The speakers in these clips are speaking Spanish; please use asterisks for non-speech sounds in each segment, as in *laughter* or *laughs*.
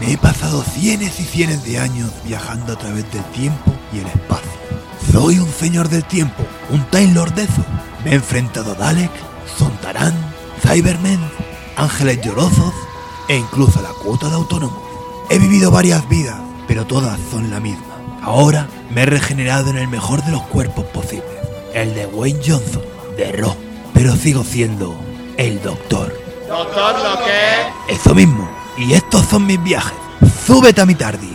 Me he pasado cientos y cientos de años viajando a través del tiempo y el espacio. Soy un señor del tiempo, un Time Lord de eso. Me he enfrentado a Dalek, Zontarán, Cybermen, ángeles llorosos e incluso a la cuota de autónomos. He vivido varias vidas, pero todas son la misma. Ahora me he regenerado en el mejor de los cuerpos posibles, el de Wayne Johnson, de Raw, pero sigo siendo el doctor. ¿Doctor lo qué? Eso mismo, y estos son mis viajes. Súbete a mi tardis.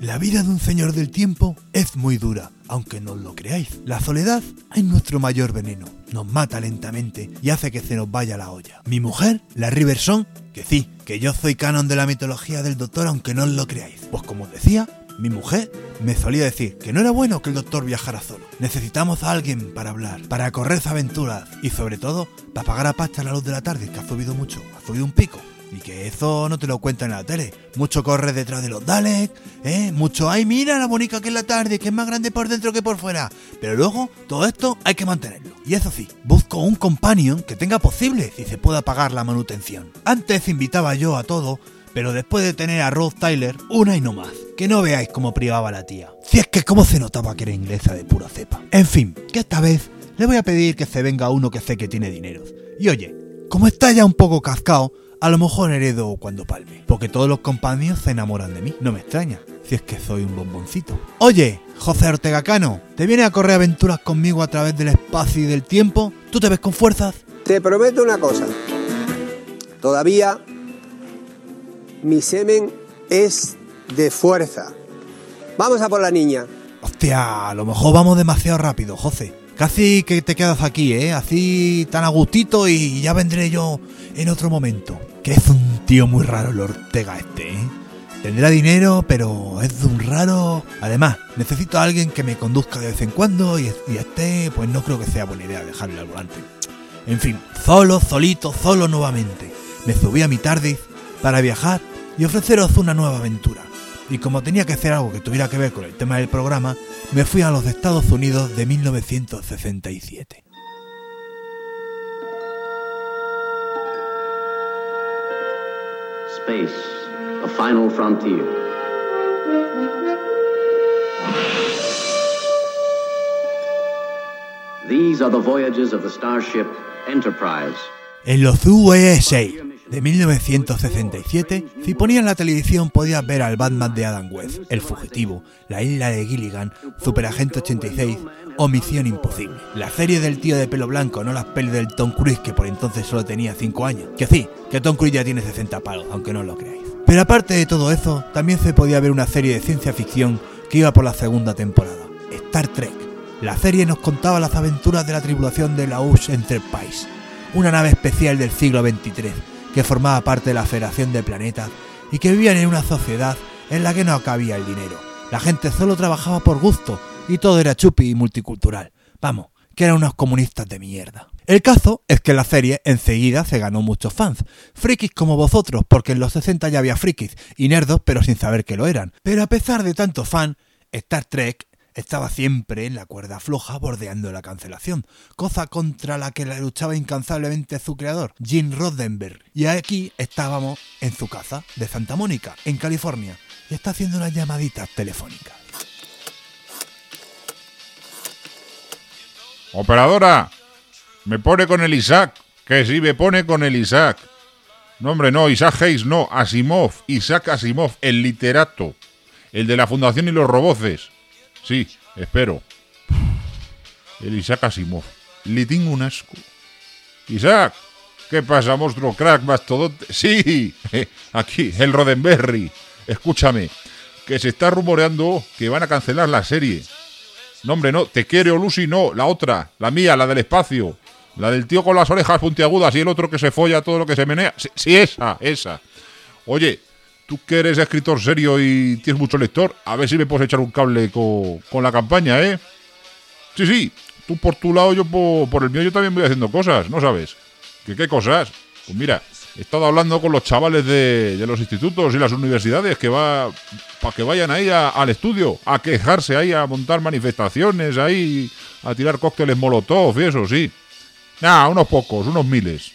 La vida de un señor del tiempo es muy dura, aunque no lo creáis. La soledad es nuestro mayor veneno. Nos mata lentamente y hace que se nos vaya la olla. Mi mujer, la Riverson, que sí, que yo soy canon de la mitología del doctor, aunque no os lo creáis. Pues como os decía, mi mujer me solía decir que no era bueno que el doctor viajara solo. Necesitamos a alguien para hablar, para correr aventuras y sobre todo para pagar a pasta la luz de la tarde, que ha subido mucho, ha subido un pico. Y que eso no te lo cuentan en la tele. Mucho corre detrás de los Daleks, ¿eh? Mucho, ay, mira la bonita que es la tarde, que es más grande por dentro que por fuera. Pero luego, todo esto hay que mantenerlo. Y eso sí, busco un companion que tenga posible si se pueda pagar la manutención. Antes invitaba yo a todo, pero después de tener a Rose Tyler, una y no más. Que no veáis cómo privaba la tía. Si es que cómo se notaba que era inglesa de pura cepa. En fin, que esta vez le voy a pedir que se venga uno que sé que tiene dinero. Y oye, como está ya un poco cascado, a lo mejor heredo cuando palme. Porque todos los compañeros se enamoran de mí. No me extraña, si es que soy un bomboncito. Oye, José Ortega Cano, ¿te vienes a correr aventuras conmigo a través del espacio y del tiempo? ¿Tú te ves con fuerzas? Te prometo una cosa. Todavía mi semen es de fuerza. Vamos a por la niña. Hostia, a lo mejor vamos demasiado rápido, José. Casi que te quedas aquí, ¿eh? Así tan a gustito y ya vendré yo en otro momento. Que es un tío muy raro el Ortega este, ¿eh? Tendrá dinero, pero es un raro... Además, necesito a alguien que me conduzca de vez en cuando y, y este, pues no creo que sea buena idea dejarle al volante. En fin, solo, solito, solo nuevamente. Me subí a mi tardis para viajar y ofreceros una nueva aventura. Y como tenía que hacer algo que tuviera que ver con el tema del programa, me fui a los Estados Unidos de 1967. Space, a final frontier. These are the voyages of the starship Enterprise. En los USA de 1967, si ponían la televisión podías ver al Batman de Adam West, El Fugitivo, La Isla de Gilligan, Superagente 86 o Misión Imposible. La serie del tío de pelo blanco, no las pelis del Tom Cruise que por entonces solo tenía 5 años. Que sí, que Tom Cruise ya tiene 60 palos, aunque no lo creáis. Pero aparte de todo eso, también se podía ver una serie de ciencia ficción que iba por la segunda temporada, Star Trek. La serie nos contaba las aventuras de la tripulación de la US Enterprise, una nave especial del siglo XXIII que formaba parte de la Federación de Planetas y que vivían en una sociedad en la que no cabía el dinero. La gente solo trabajaba por gusto y todo era chupi y multicultural. Vamos, que eran unos comunistas de mierda. El caso es que la serie enseguida se ganó muchos fans, frikis como vosotros, porque en los 60 ya había frikis y nerdos pero sin saber que lo eran. Pero a pesar de tanto fan, Star Trek estaba siempre en la cuerda floja bordeando la cancelación, cosa contra la que luchaba incansablemente su creador, Gene Roddenberry. Y aquí estábamos en su casa de Santa Mónica, en California, y está haciendo unas llamaditas telefónicas. Operadora, me pone con el Isaac, que sí me pone con el Isaac. No, hombre, no, Isaac Hayes, no, Asimov, Isaac Asimov, el literato, el de la Fundación y los Roboces. Sí, espero. El Isaac Asimov. Le tengo un asco. Isaac, ¿qué pasa, monstruo crack, mastodonte? Sí, *laughs* aquí, el Roddenberry. Escúchame, que se está rumoreando que van a cancelar la serie. No, hombre, no, te quiero, Lucy, no, la otra, la mía, la del espacio. La del tío con las orejas puntiagudas y el otro que se folla todo lo que se menea. Sí esa, esa. Oye, tú que eres escritor serio y tienes mucho lector, a ver si me puedes echar un cable con, con la campaña, ¿eh? Sí, sí, tú por tu lado, yo por, por, el mío, yo también voy haciendo cosas, ¿no sabes? ¿Qué, qué cosas? Pues mira, he estado hablando con los chavales de, de los institutos y las universidades que va para que vayan ahí a, al estudio, a quejarse ahí, a montar manifestaciones ahí, a tirar cócteles molotov y eso, sí. Nah, unos pocos, unos miles.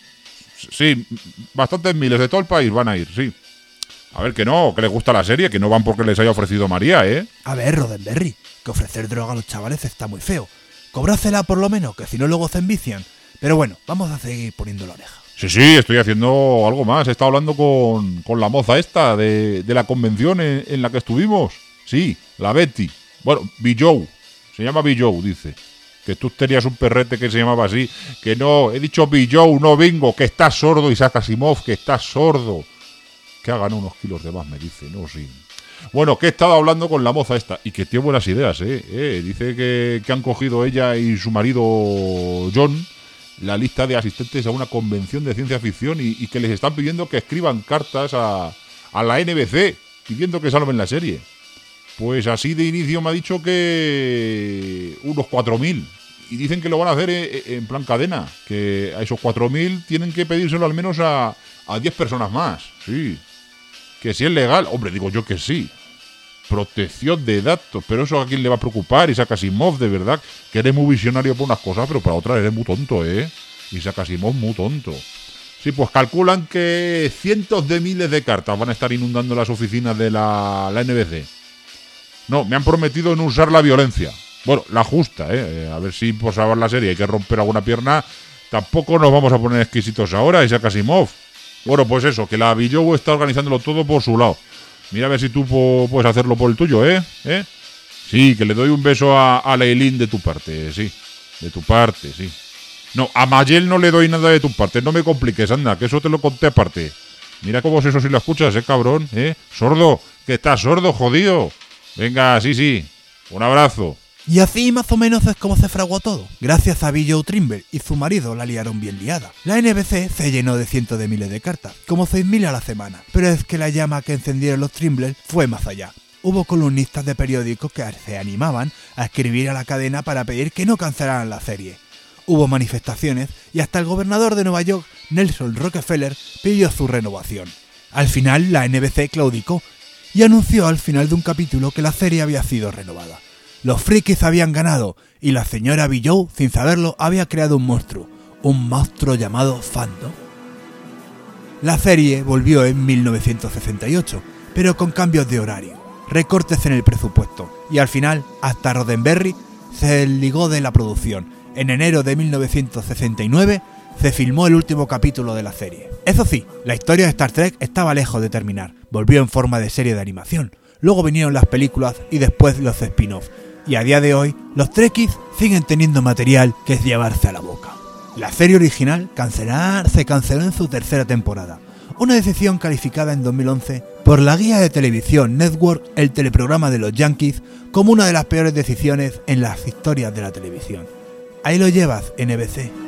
Sí, bastantes miles de todo el país van a ir, sí. A ver, que no, que les gusta la serie, que no van porque les haya ofrecido María, ¿eh? A ver, Roddenberry, que ofrecer droga a los chavales está muy feo. Cobrácela por lo menos, que si no luego se envician. Pero bueno, vamos a seguir poniendo la oreja. Sí, sí, estoy haciendo algo más. He estado hablando con, con la moza esta de, de la convención en, en, la que estuvimos. Sí, la Betty. Bueno, Bijou. Se llama Bijou, dice. Que tú tenías un perrete que se llamaba así. Que no, he dicho Bijou, no Bingo. Que estás sordo, Isaac Asimov, que estás sordo. Que hagan unos kilos de más, me dice, no, sí. Bueno, que he estado hablando con la moza esta y que tiene buenas ideas, ¿eh? eh dice que, que han cogido ella y su marido John la lista de asistentes a una convención de ciencia ficción y, que les están pidiendo que escriban cartas a, a la NBC pidiendo que salven la serie. Pues así de inicio me ha dicho que unos 4.000. Y dicen que lo van a hacer en plan cadena. Que a esos 4.000 tienen que pedírselo al menos a, a 10 personas más. Sí. Que si es legal. Hombre, digo yo que sí. Protección de datos. Pero eso a quién le va a preocupar. Isaac Asimov, de verdad. Que eres muy visionario por unas cosas, pero para otras eres muy tonto, ¿eh? Isaac Asimov, muy tonto. Sí, pues calculan que cientos de miles de cartas van a estar inundando las oficinas de la, NBC. No, me han prometido no usar la violencia. Bueno, la justa, ¿eh? A ver si por salvar la serie hay que romper alguna pierna. Tampoco nos vamos a poner exquisitos ahora, Isaac Asimov. Bueno, pues eso, que la Billow está organizándolo todo por su lado. Mira a ver si tú puedes hacerlo por el tuyo, ¿eh? ¿eh? Sí, que le doy un beso a, a Leilín de tu parte, sí. De tu parte, sí. No, a Mayel no le doy nada de tu parte. No me compliques, anda, que eso te lo conté aparte. Mira cómo es eso si lo escuchas, eh, cabrón, eh. Sordo, que estás sordo, jodido. Venga, sí, sí. Un abrazo. Y así más o menos es como se fraguó todo. Gracias a Bill Joe Trimble y su marido la liaron bien liada. La NBC se llenó de cientos de miles de cartas, como 6.000 a la semana. Pero es que la llama que encendieron los Trimble fue más allá. Hubo columnistas de periódicos que se animaban a escribir a la cadena para pedir que no cancelaran la serie. Hubo manifestaciones y hasta el gobernador de Nueva York, Nelson Rockefeller, pidió su renovación. Al final, la NBC claudicó y anunció al final de un capítulo que la serie había sido renovada. Los frikis habían ganado y la señora Billow, sin saberlo, había creado un monstruo, un monstruo llamado Fando. La serie volvió en 1968, pero con cambios de horario, recortes en el presupuesto y al final hasta Roddenberry se desligó de la producción. En enero de 1969 se filmó el último capítulo de la serie. Eso sí, la historia de Star Trek estaba lejos de terminar. Volvió en forma de serie de animación. Luego vinieron las películas y después los spin-offs y a día de hoy los Trekkies siguen teniendo material que es llevarse a la boca. La serie original cancelar se canceló en su tercera temporada, una decisión calificada en 2011 por la guía de televisión Network, el teleprograma de los Yankees, como una de las peores decisiones en las historias de la televisión. Ahí lo llevas, NBC.